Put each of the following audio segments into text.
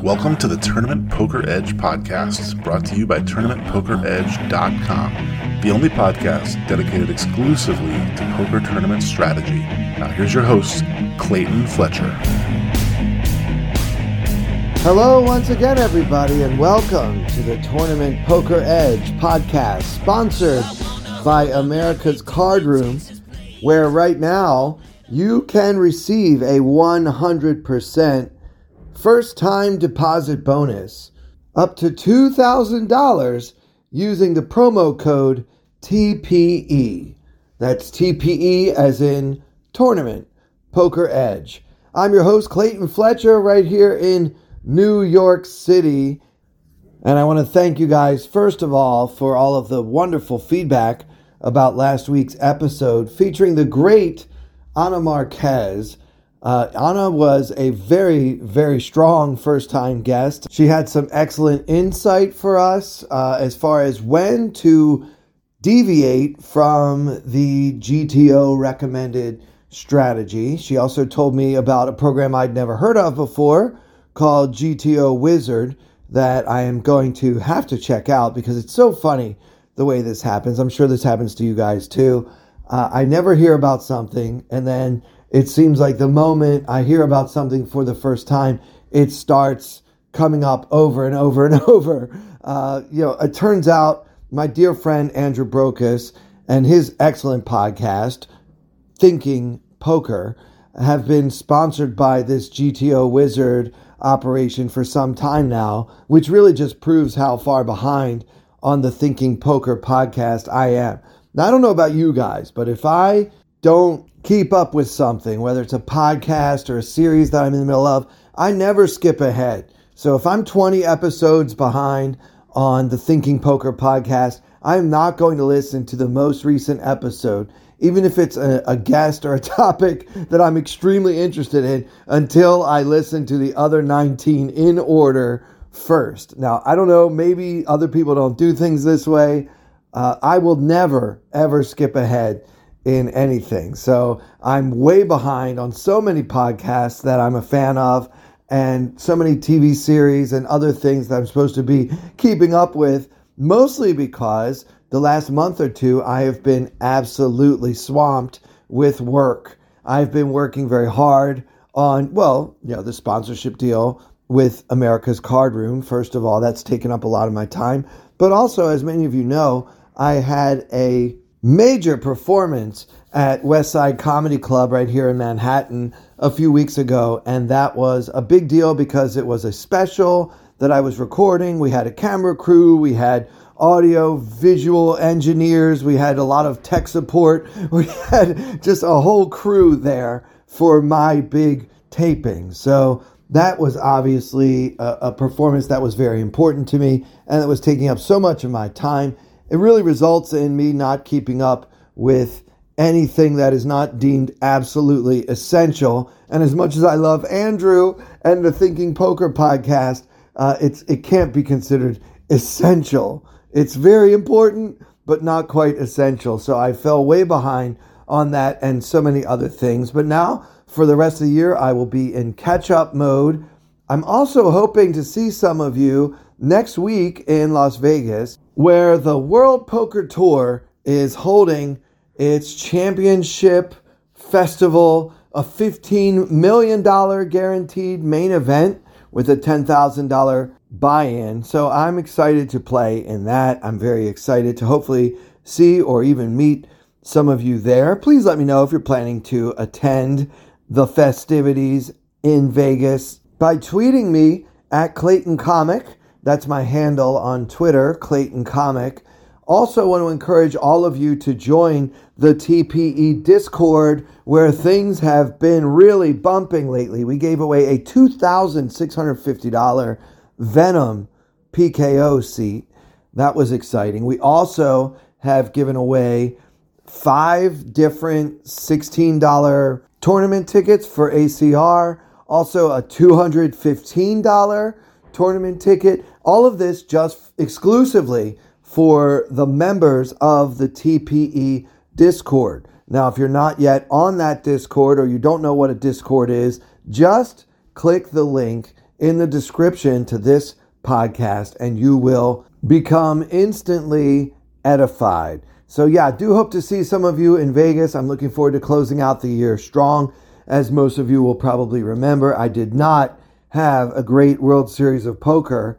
Welcome to the Tournament Poker Edge podcast, brought to you by TournamentPokerEdge.com, the only podcast dedicated exclusively to poker tournament strategy. Now, here's your host, Clayton Fletcher. Hello, once again, everybody, and welcome to the Tournament Poker Edge podcast, sponsored by America's Card Room, where right now you can receive a 100% first time deposit bonus up to $2,000 using the promo code TPE. That's TPE as in Tournament Poker Edge. I'm your host, Clayton Fletcher, right here in New York City. And I want to thank you guys, first of all, for all of the wonderful feedback about last week's episode featuring the great Ana Marquez. Uh, Ana was a very, very strong first time guest. She had some excellent insight for us uh, as far as when to deviate from the GTO recommended strategy. She also told me about a program I'd never heard of before called GTO Wizard that I am going to have to check out because it's so funny the way this happens. I'm sure this happens to you guys too. Uh, I never hear about something and then it seems like the moment I hear about something for the first time, it starts coming up over and over and over. Uh, you know, it turns out my dear friend Andrew Brokos and his excellent podcast, Thinking Poker, have been sponsored by this GTO Wizard operation for some time now, which really just proves how far behind on the Thinking Poker podcast I am. Now, I don't know about you guys, but if I don't keep up with something, whether it's a podcast or a series that I'm in the middle of, I never skip ahead. So if I'm 20 episodes behind on the Thinking Poker podcast, I'm not going to listen to the most recent episode, even if it's a, a, guest or a topic that I'm extremely interested in, until I listen to the other 19 in order first. Now, I don't know, maybe other people don't do things this way. Uh, I will never, ever skip ahead in anything. So I'm way behind on so many podcasts that I'm a fan of and so many TV series and other things that I'm supposed to be keeping up with, mostly because the last month or two I have been absolutely swamped with work. I've been working very hard on, well, you know, the sponsorship deal with America's Card Room. First of all, that's taken up a lot of my time. But also, as many of you know, I had a major performance at West Side Comedy Club right here in Manhattan a few weeks ago. And that was a big deal because it was a special that I was recording. We had a camera crew, we had audio visual engineers, we had a lot of tech support, we had just a whole crew there for my big taping. So that was obviously a, a performance that was very important to me and it was taking up so much of my time it really results in me not keeping up with anything that is not deemed absolutely essential. And as much as I love Andrew and the Thinking Poker podcast, uh, it's it can't be considered essential. It's very important, but not quite essential. So I fell way behind on that and so many other things. But now, for the rest of the year, I will be in catch up mode. I'm also hoping to see some of you next week in Las Vegas, where the World Poker Tour is holding its championship festival, a $15 million guaranteed main event with a $10,000 buy in. So I'm excited to play in that. I'm very excited to hopefully see or even meet some of you there. Please let me know if you're planning to attend the festivities in Vegas by tweeting me at Clayton Comic that's my handle on Twitter, Clayton Comic. Also, want to encourage all of you to join the TPE Discord where things have been really bumping lately. We gave away a $2,650 Venom PKO seat. That was exciting. We also have given away five different $16 tournament tickets for ACR, also a $215 tournament ticket. All of this just exclusively for the members of the TPE Discord. Now, if you're not yet on that Discord or you don't know what a Discord is, just click the link in the description to this podcast and you will become instantly edified. So, yeah, I do hope to see some of you in Vegas. I'm looking forward to closing out the year strong. As most of you will probably remember, I did not have a great World Series of Poker.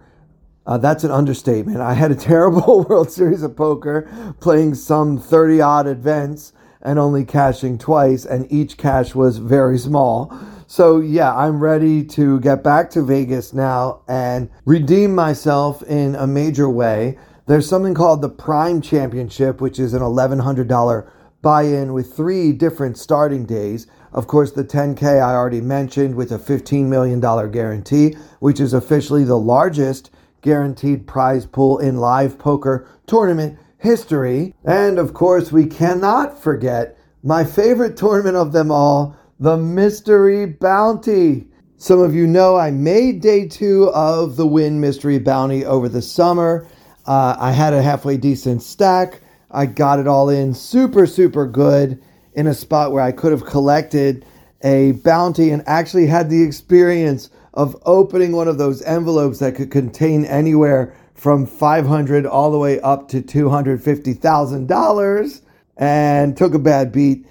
Uh, that's an understatement. I had a terrible World Series of Poker playing some 30 odd events and only cashing twice, and each cash was very small. So, yeah, I'm ready to get back to Vegas now and redeem myself in a major way. There's something called the Prime Championship, which is an $1,100 buy in with three different starting days. Of course, the 10K I already mentioned with a $15 million guarantee, which is officially the largest guaranteed prize pool in live poker tournament history. And of course, we cannot forget my favorite tournament of them all, the Mystery Bounty. Some of you know I made day two of the Wynn Mystery Bounty over the summer. Uh, I had a halfway decent stack. I got it all in super, super good in a spot where I could have collected a bounty and actually had the experience of opening one of those envelopes that could contain anywhere from 500 all the way up to $250,000 and took a bad beat,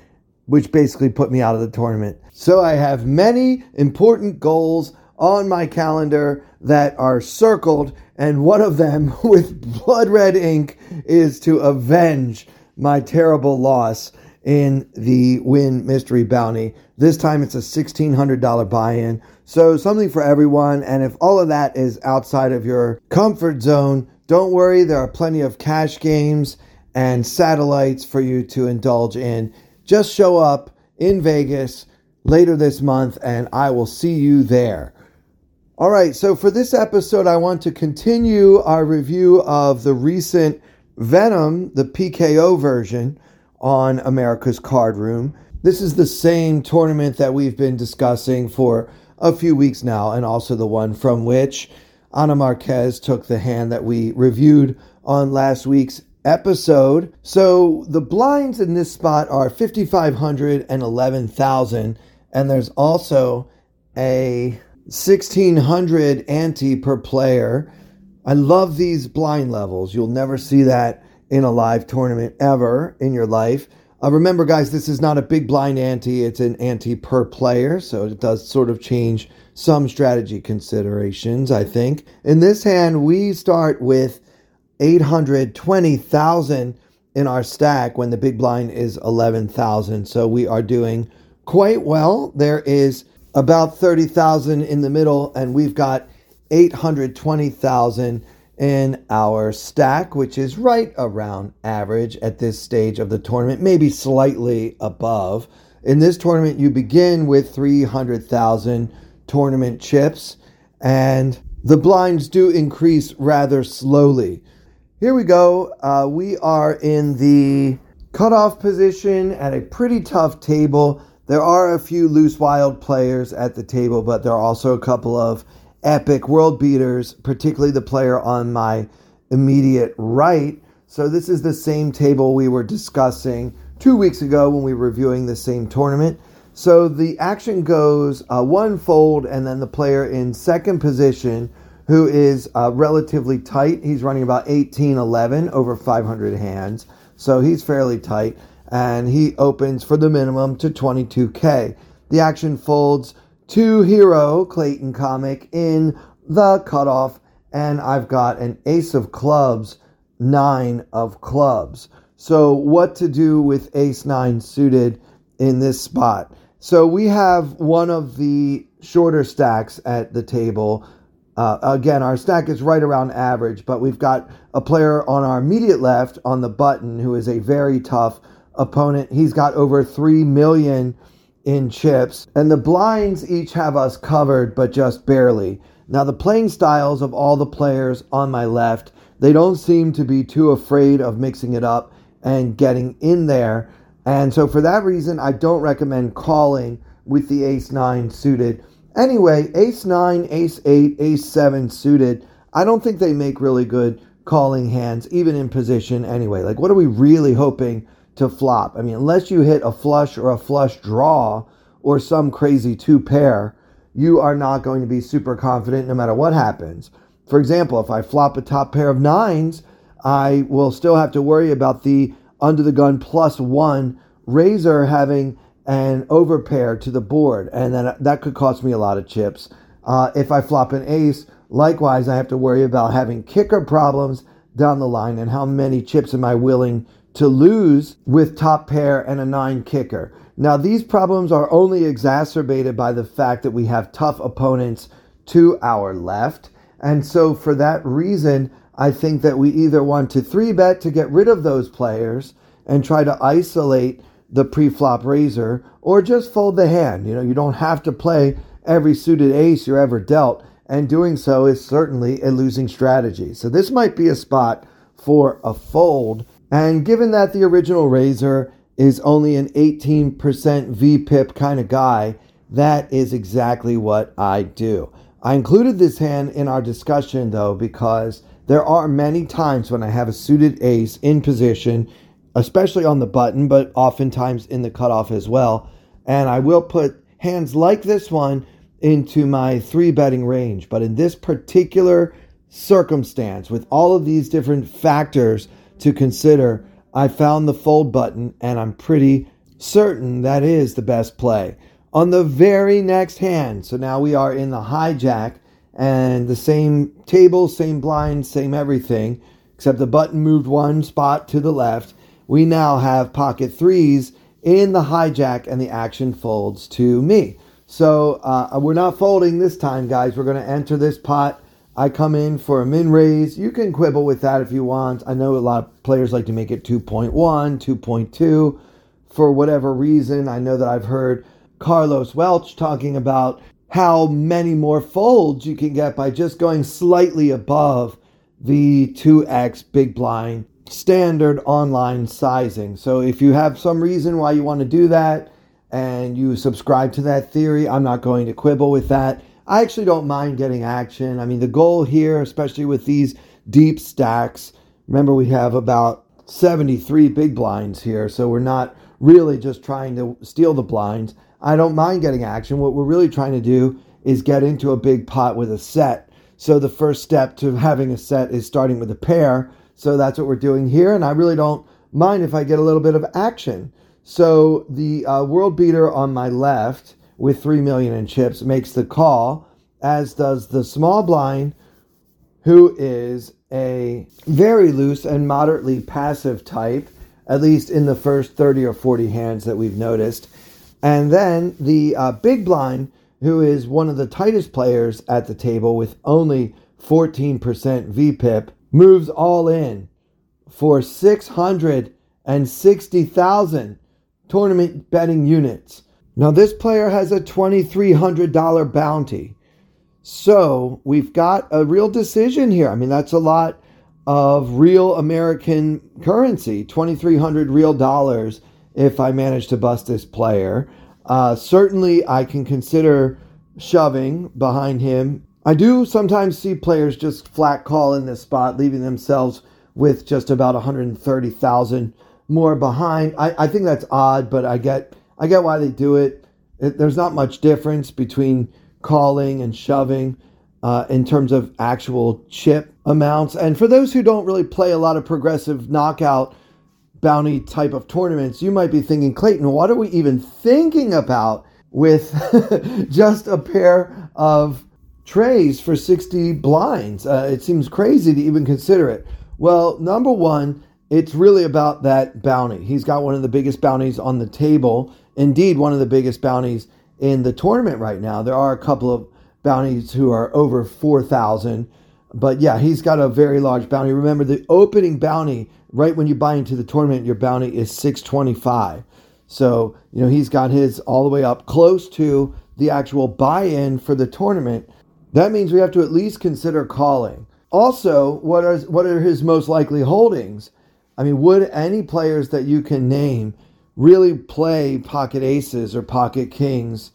which basically put me out of the tournament. So I have many important goals on my calendar that are circled, and one of them with blood red ink is to avenge my terrible loss in the Wynn Mystery Bounty. This time it's a $1,600 buy in. So something for everyone. And if all of that is outside of your comfort zone, don't worry. There are plenty of cash games and satellites for you to indulge in. Just show up in Vegas later this month and I will see you there. All right, so for this episode, I want to continue our review of the recent Venom, the PKO version, on America's Card Room. This is the same tournament that we've been discussing for a few weeks now, and also the one from which Ana Marquez took the hand that we reviewed on last week's episode. So the blinds in this spot are 5,500 and 11,000, and there's also a 1600 ante per player. I love these blind levels. You'll never see that in a live tournament ever in your life. Uh, remember, guys, this is not a big blind ante, it's an ante per player, so it does sort of change some strategy considerations, I think. In this hand, we start with 820,000 in our stack when the big blind is 11,000. So we are doing quite well. There is about 30,000 in the middle, and we've got 820,000 in our stack, which is right around average at this stage of the tournament, maybe slightly above. In this tournament, you begin with 300,000 tournament chips, and the blinds do increase rather slowly. Here we go. Uh, we are in the cutoff position at a pretty tough table. There are a few loose wild players at the table, but there are also a couple of epic world beaters, particularly the player on my immediate right. So this is the same table we were discussing two weeks ago when we were reviewing the same tournament. So the action goes uh, one fold, and then the player in second position, who is uh, relatively tight, he's running about 18 11 over 500 hands. So he's fairly tight and he opens for the minimum to 22k. The action folds to hero Clayton comic in the cutoff, and I've got an ace of clubs, nine of clubs. So, what to do with ace nine suited in this spot? So, we have one of the shorter stacks at the table. Uh, again, our stack is right around average, but we've got a player on our immediate left on the button who is a very tough opponent. He's got over 3 million in chips, and the blinds each have us covered, but just barely. Now, the playing styles of all the players on my left, they don't seem to be too afraid of mixing it up and getting in there. And so, for that reason, I don't recommend calling with the ace 9 suited. Anyway, ace 9, ace 8, ace 7 suited, I don't think they make really good calling hands, even in position anyway. Like, what are we really hoping to flop. I mean, unless you hit a flush or a flush draw or some crazy two pair, you are not going to be super confident no matter what happens. For example, if I flop a top pair of nines, I will still have to worry about the under the gun plus one raiser having an overpair to the board, and then that could cost me a lot of chips. Uh, if I flop an ace, likewise, I have to worry about having kicker problems down the line and how many chips am I willing to lose with top pair and a nine kicker. Now, these problems are only exacerbated by the fact that we have tough opponents to our left. And so, for that reason, I think that we either want to three bet to get rid of those players and try to isolate the pre-flop raiser or just fold the hand. You know, you don't have to play every suited ace you're ever dealt, and doing so is certainly a losing strategy. So this might be a spot for a fold. And given that the original raiser is only an 18% VPIP kind of guy, that is exactly what I do. I included this hand in our discussion though because there are many times when I have a suited ace in position, especially on the button, but oftentimes in the cutoff as well. And I will put hands like this one into my three betting range. But in this particular circumstance, with all of these different factors to consider, I found the fold button and I'm pretty certain that is the best play. On the very next hand, so now we are in the hijack and the same table, same blind, same everything, except the button moved one spot to the left. We now have pocket threes in the hijack, and the action folds to me. So uh, we're not folding this time, guys. We're going to enter this pot. I come in for a min raise. You can quibble with that if you want. I know a lot of players like to make it 2.1, 2.2 for whatever reason. I know that I've heard Carlos Welch talking about how many more folds you can get by just going slightly above the 2x big blind standard online sizing. So if you have some reason why you want to do that and you subscribe to that theory, I'm not going to quibble with that. I actually don't mind getting action. I mean, the goal here, especially with these deep stacks, remember we have about 73 big blinds here, so we're not really just trying to steal the blinds. I don't mind getting action. What we're really trying to do is get into a big pot with a set. So the first step to having a set is starting with a pair. So that's what we're doing here. And I really don't mind if I get a little bit of action. So the uh, world beater on my left with 3 million in chips makes the call, as does the small blind, who is a very loose and moderately passive type, at least in the first 30 or 40 hands that we've noticed. And then the uh, big blind, who is one of the tightest players at the table with only 14% VPIP, moves all in for 660,000 tournament betting units. Now, this player has a $2,300 bounty. So we've got a real decision here. I mean, that's a lot of real American currency, 2,300 real dollars if I manage to bust this player. Uh, certainly, I can consider shoving behind him. I do sometimes see players just flat call in this spot, leaving themselves with just about 130,000 more behind. I, I think that's odd, but I get I get why they do it. it there's not much difference between calling and shoving uh, in terms of actual chip amounts. And for those who don't really play a lot of progressive knockout bounty type of tournaments, you might be thinking, Clayton, what are we even thinking about with just a pair of trays for 60 blinds? Uh, it seems crazy to even consider it. Well, number one, it's really about that bounty. He's got one of the biggest bounties on the table. Indeed, one of the biggest bounties in the tournament right now. There are a couple of bounties who are over 4,000. But yeah, he's got a very large bounty. Remember, the opening bounty right when you buy into the tournament, your bounty is 625. So, you know, he's got his all the way up close to the actual buy in for the tournament. That means we have to at least consider calling. Also, what are, what are his most likely holdings? I mean, would any players that you can name really play pocket aces or pocket kings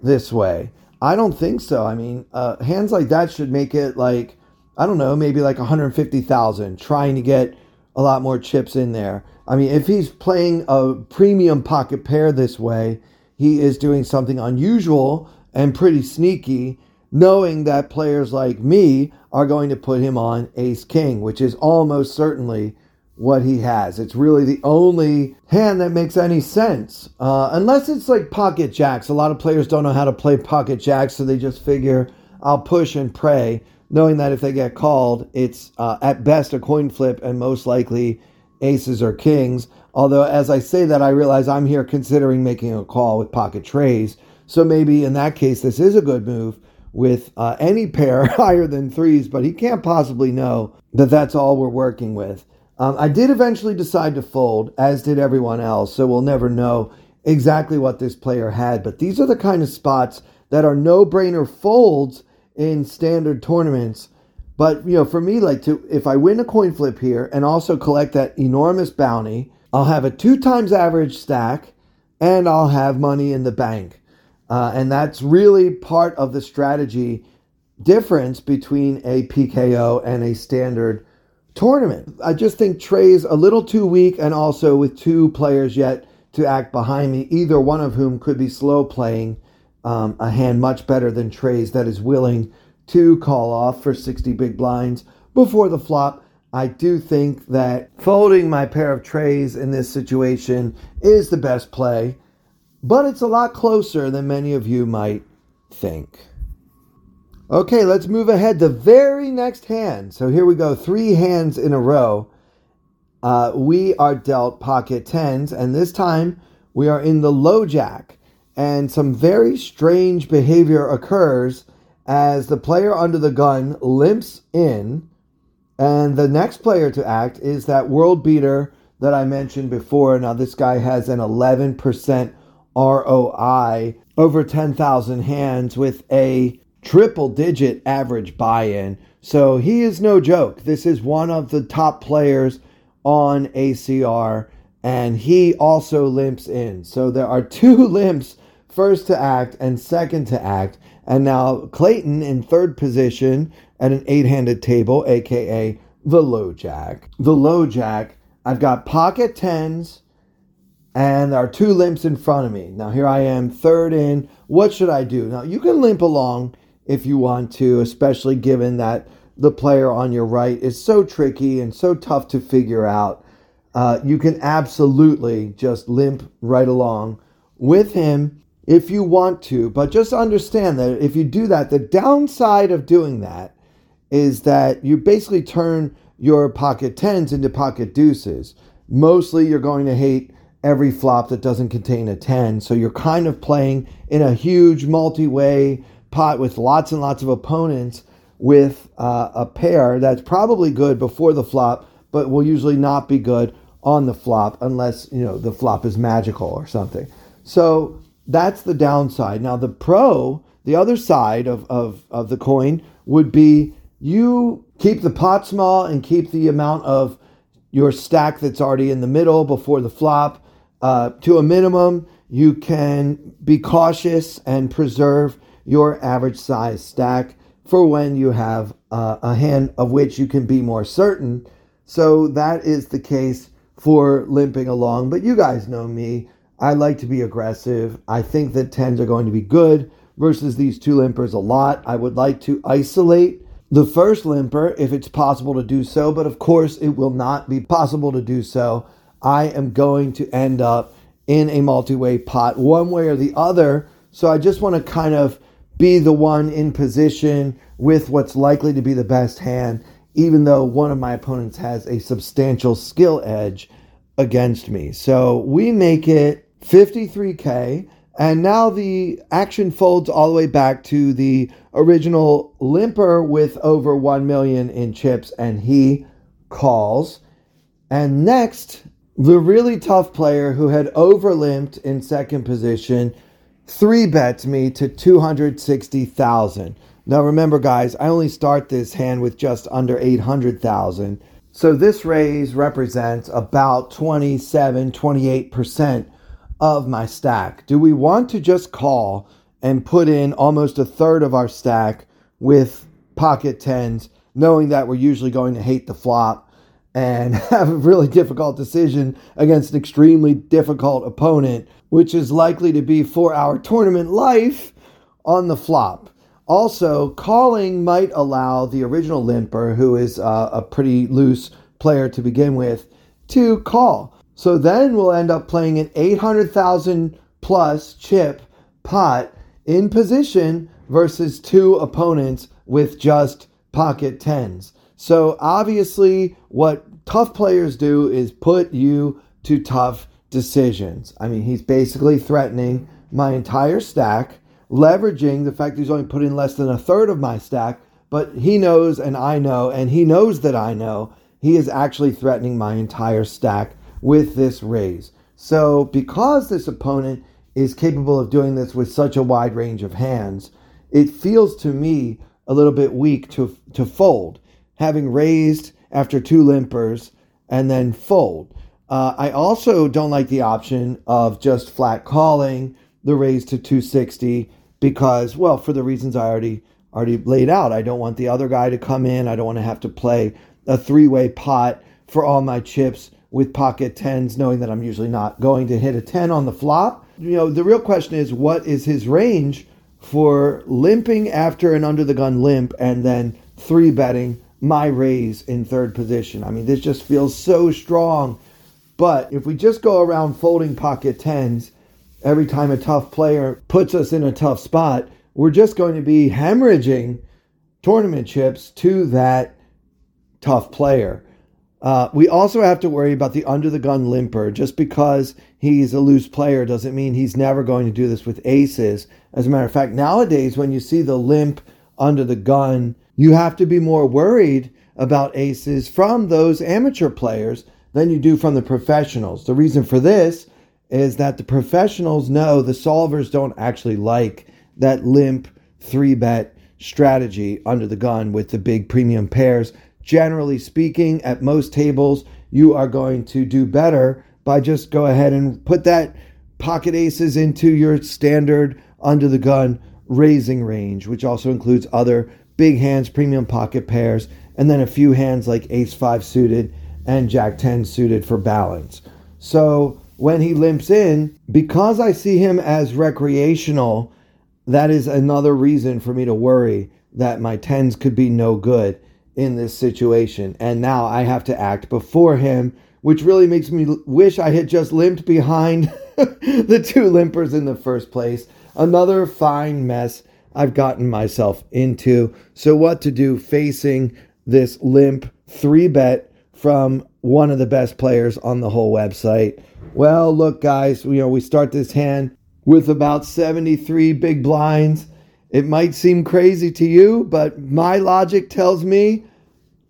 this way? I don't think so. I mean, uh, hands like that should make it like, I don't know, maybe like 150,000 trying to get a lot more chips in there. I mean, if he's playing a premium pocket pair this way, he is doing something unusual and pretty sneaky, knowing that players like me are going to put him on ace king, which is almost certainly what he has. It's really the only hand that makes any sense. Uh, unless it's like pocket jacks. A lot of players don't know how to play pocket jacks, so they just figure I'll push and pray, knowing that if they get called, it's uh, at best a coin flip and most likely aces or kings. Although, as I say that, I realize I'm here considering making a call with pocket trays. So maybe in that case, this is a good move with uh, any pair higher than threes, but he can't possibly know that that's all we're working with. Um, I did eventually decide to fold, as did everyone else, so we'll never know exactly what this player had. But these are the kind of spots that are no brainer folds in standard tournaments. But you know, for me, like to if I win a coin flip here and also collect that enormous bounty, I'll have a two times average stack, and I'll have money in the bank. Uh, and that's really part of the strategy difference between a PKO and a standard tournament. I just think treys a little too weak, and also with two players yet to act behind me, either one of whom could be slow playing um, a hand much better than treys that is willing to call off for 60 big blinds before the flop. I do think that folding my pair of trays in this situation is the best play, but it's a lot closer than many of you might think. Okay, let's move ahead. The very next hand. So here we go, three hands in a row. Uh, we are dealt pocket tens, and this time we are in the low jack. And some very strange behavior occurs as the player under the gun limps in, and the next player to act is that world beater that I mentioned before. Now, this guy has an 11% ROI over 10,000 hands with a triple digit average buy in. So he is no joke. This is one of the top players on ACR, and he also limps in. So there are two limps first to act and second to act. And now Clayton in third position at an eight handed table, aka the low jack. The low jack, I've got pocket tens and there are two limps in front of me. Now here I am, third in. What should I do? Now you can limp along if you want to, especially given that the player on your right is so tricky and so tough to figure out. Uh, you can absolutely just limp right along with him if you want to, but just understand that if you do that, the downside of doing that is that you basically turn your pocket tens into pocket deuces. Mostly you're going to hate every flop that doesn't contain a 10. So you're kind of playing in a huge multi way pot with lots and lots of opponents with uh, a pair that's probably good before the flop, but will usually not be good on the flop unless you know the flop is magical or something. So that's the downside. Now the pro, the other side of, of, of the coin would be you keep the pot small and keep the amount of your stack that's already in the middle before the flop uh, to a minimum. You can be cautious and preserve your average size stack for when you have uh, a hand of which you can be more certain. So that is the case for limping along. But you guys know me. I like to be aggressive. I think that 10s are going to be good versus these two limpers a lot. I would like to isolate the first limper if it's possible to do so, but of course it will not be possible to do so. I am going to end up in a multi way pot one way or the other. So I just want to kind of be the one in position with what's likely to be the best hand, even though one of my opponents has a substantial skill edge against me. So we make it 53K. And now the action folds all the way back to the original limper with over 1 million in chips, and he calls. And next, the really tough player who had over limped in second position three bets me to 260,000. Now remember guys, I only start this hand with just under 800,000. So this raise represents about 27, 28% of my stack. Do we want to just call and put in almost a third of our stack with pocket tens, knowing that we're usually going to hate the flop and have a really difficult decision against an extremely difficult opponent, which is likely to be for our tournament life on the flop. Also, calling might allow the original limper, who is uh, a pretty loose player to begin with, to call. So then we'll end up playing an 800,000 plus chip pot in position versus two opponents with just pocket tens. So obviously, what tough players do is put you to tough decisions. I mean, he's basically threatening my entire stack, leveraging the fact he's only put in less than a third of my stack, but he knows and I know, and he knows that I know, he is actually threatening my entire stack with this raise. So, because this opponent is capable of doing this with such a wide range of hands, it feels to me a little bit weak to, to fold, having raised after two limpers and then fold. Uh, I also don't like the option of just flat calling the raise to 260 because, well, for the reasons I already already laid out, I don't want the other guy to come in. I don't want to have to play a three way pot for all my chips with pocket tens, knowing that I'm usually not going to hit a 10 on the flop. You know, the real question is what is his range for limping after an under the gun limp and then three betting my raise in third position. I mean, this just feels so strong. But if we just go around folding pocket tens every time a tough player puts us in a tough spot, we're just going to be hemorrhaging tournament chips to that tough player. Uh, we also have to worry about the under the gun limper. Just because he's a loose player doesn't mean he's never going to do this with aces. As a matter of fact, nowadays, when you see the limp under the gun, you have to be more worried about aces from those amateur players than you do from the professionals. The reason for this is that the professionals know the solvers don't actually like that limp three bet strategy under the gun with the big premium pairs generally speaking, at most tables, you are going to do better by just go ahead and put that pocket aces into your standard under the gun raising range, which also includes other big hands, premium pocket pairs, and then a few hands like ace five suited and jack 10 suited for balance. So when he limps in, because I see him as recreational, that is another reason for me to worry that my 10s could be no good in this situation. And now I have to act before him, which really makes me wish I had just limped behind the two limpers in the first place. Another fine mess I've gotten myself into. So, what to do facing this limp three bet from one of the best players on the whole website? Well, look, guys, you know, we start this hand with about 73 big blinds it might seem crazy to you, but my logic tells me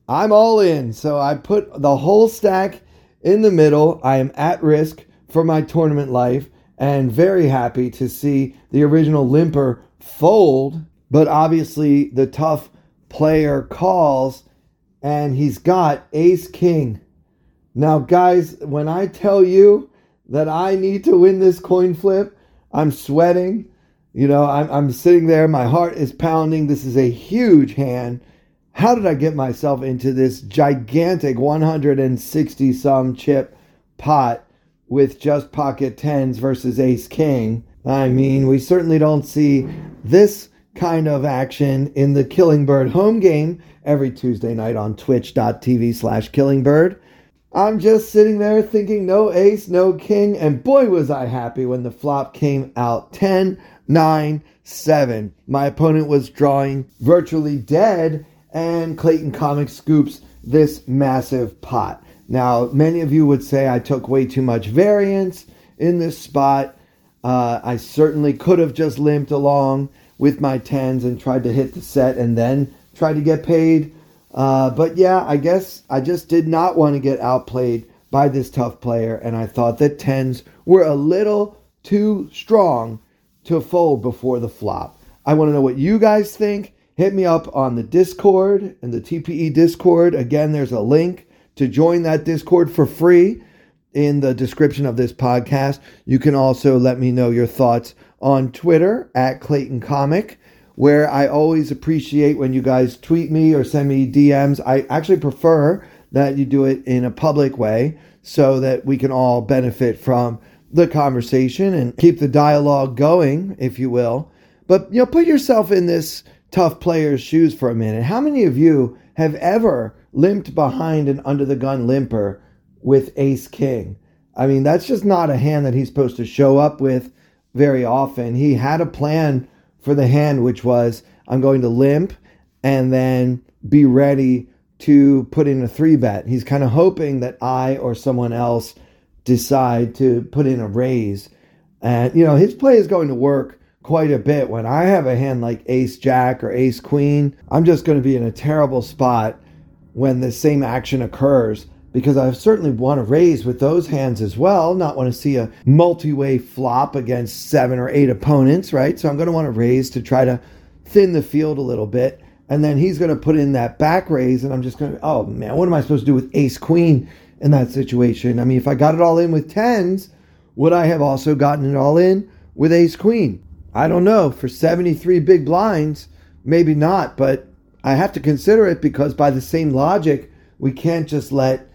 I'm all in. So I put the whole stack in the middle. I am at risk for my tournament life and very happy to see the original limper fold. But obviously, the tough player calls and he's got ace king. Now, guys, when I tell you that I need to win this coin flip, I'm sweating. You know, I'm, I'm sitting there, my heart is pounding. This is a huge hand. How did I get myself into this gigantic 160 some chip pot with just pocket tens versus ace king? I mean, we certainly don't see this kind of action in the Killing Bird home game every Tuesday night on twitch.tv slash killingbird. I'm just sitting there thinking no ace, no king, and boy was I happy when the flop came out 10 nine, seven. My opponent was drawing virtually dead, and Clayton Comics scoops this massive pot. Now, many of you would say I took way too much variance in this spot. Uh, I certainly could have just limped along with my tens and tried to hit the set and then tried to get paid. Uh, but yeah, I guess I just did not want to get outplayed by this tough player, and I thought that tens were a little too strong to fold before the flop. I want to know what you guys think. Hit me up on the Discord and the TPE Discord. Again, there's a link to join that Discord for free in the description of this podcast. You can also let me know your thoughts on Twitter at Clayton Comic, where I always appreciate when you guys tweet me or send me DMs. I actually prefer that you do it in a public way so that we can all benefit from the conversation and keep the dialogue going, if you will. But you know, put yourself in this tough player's shoes for a minute. How many of you have ever limped behind an under the gun limper with ace king? I mean, that's just not a hand that he's supposed to show up with very often. He had a plan for the hand, which was I'm going to limp and then be ready to put in a three bet. He's kind of hoping that I or someone else decide to put in a raise. And, you know, his play is going to work quite a bit. When I have a hand like ace jack or ace queen, I'm just going to be in a terrible spot when the same action occurs because I certainly want to raise with those hands as well. Not want to see a multi way flop against seven or eight opponents, right? So I'm going to want to raise to try to thin the field a little bit. And then he's going to put in that back raise, and I'm just going to, oh man, what am I supposed to do with ace queen in that situation? I mean, if I got it all in with tens, would I have also gotten it all in with ace queen? I don't know. For 73 big blinds, maybe not, but I have to consider it because by the same logic, we can't just let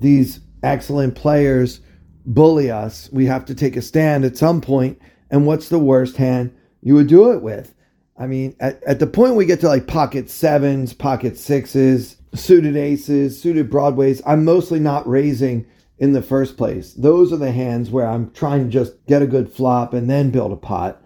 these excellent players bully us. We have to take a stand at some point. And what's the worst hand you would do it with? I mean, at, at the point we get to like pocket sevens, pocket sixes, suited aces, suited broadways, I'm mostly not raising in the first place. Those are the hands where I'm trying to just get a good flop and then build a pot.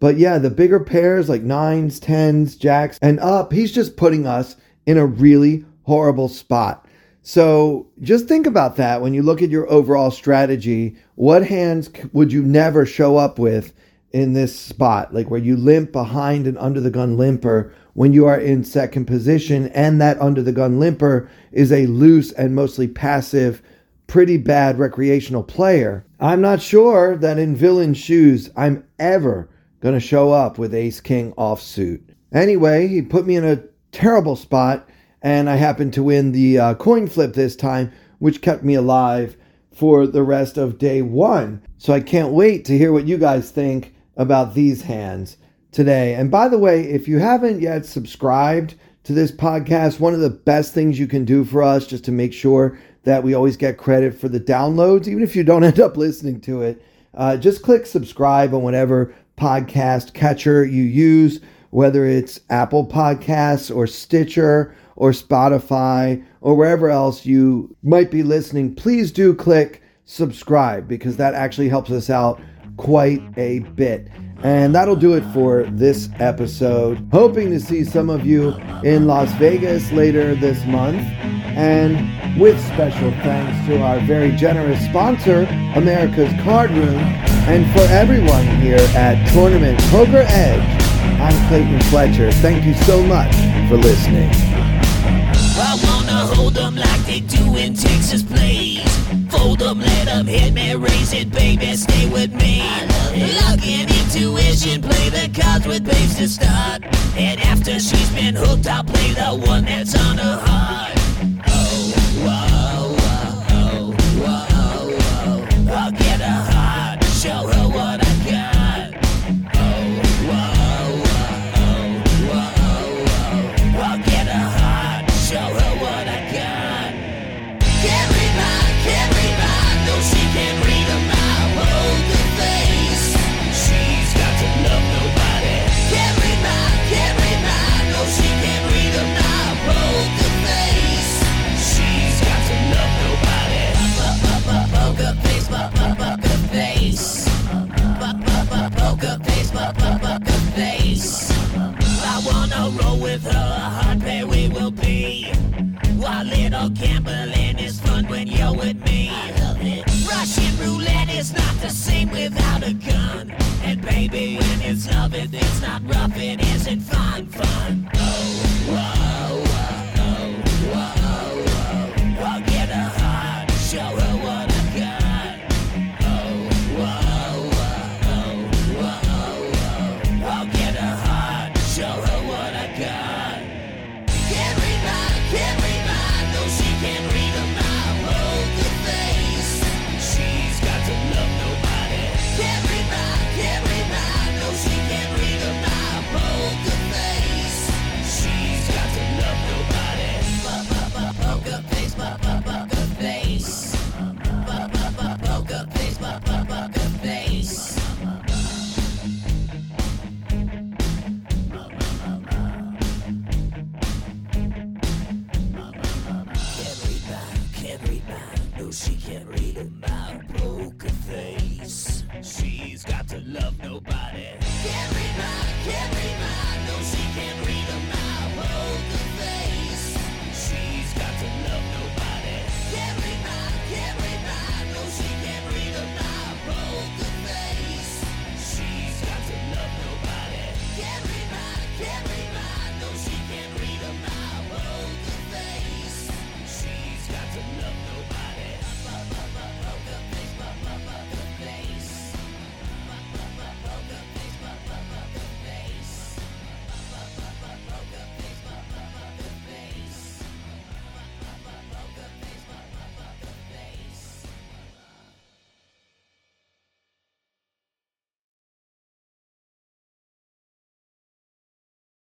But yeah, the bigger pairs like nines, tens, jacks, and up, he's just putting us in a really horrible spot. So just think about that when you look at your overall strategy. What hands would you never show up with in this spot, like where you limp behind an under the gun limper when you are in second position, and that under the gun limper is a loose and mostly passive, pretty bad recreational player? I'm not sure that in villain shoes I'm ever going to show up with ace king offsuit. Anyway, he put me in a terrible spot, and I happened to win the uh, coin flip this time, which kept me alive for the rest of day one. So I can't wait to hear what you guys think about these hands today. And by the way, if you haven't yet subscribed to this podcast, one of the best things you can do for us just to make sure that we always get credit for the downloads, even if you don't end up listening to it, uh, just click subscribe on whatever podcast catcher you use, whether it's Apple Podcasts or Stitcher or Spotify or wherever else you might be listening. Please do click subscribe because that actually helps us out quite a bit. And that'll do it for this episode. Hoping to see some of you in Las Vegas later this month. And with special thanks to our very generous sponsor, America's Card Room, and for everyone here at Tournament Poker Edge, I'm Clayton Fletcher. Thank you so much for listening. I wanna hold them like they do in Texas, please. Fold them, let them hit me, raise it, baby, stay with me. Log in intuition, play the cards with babes to start. And after she's been hooked, I'll play the one that's on her heart. With her, hard pair we will be. While little gambling is fun when you're with me. Russian roulette is not the same without a gun. And baby, when it's love, it, it's not rough, it isn't fun, fun. Oh, whoa.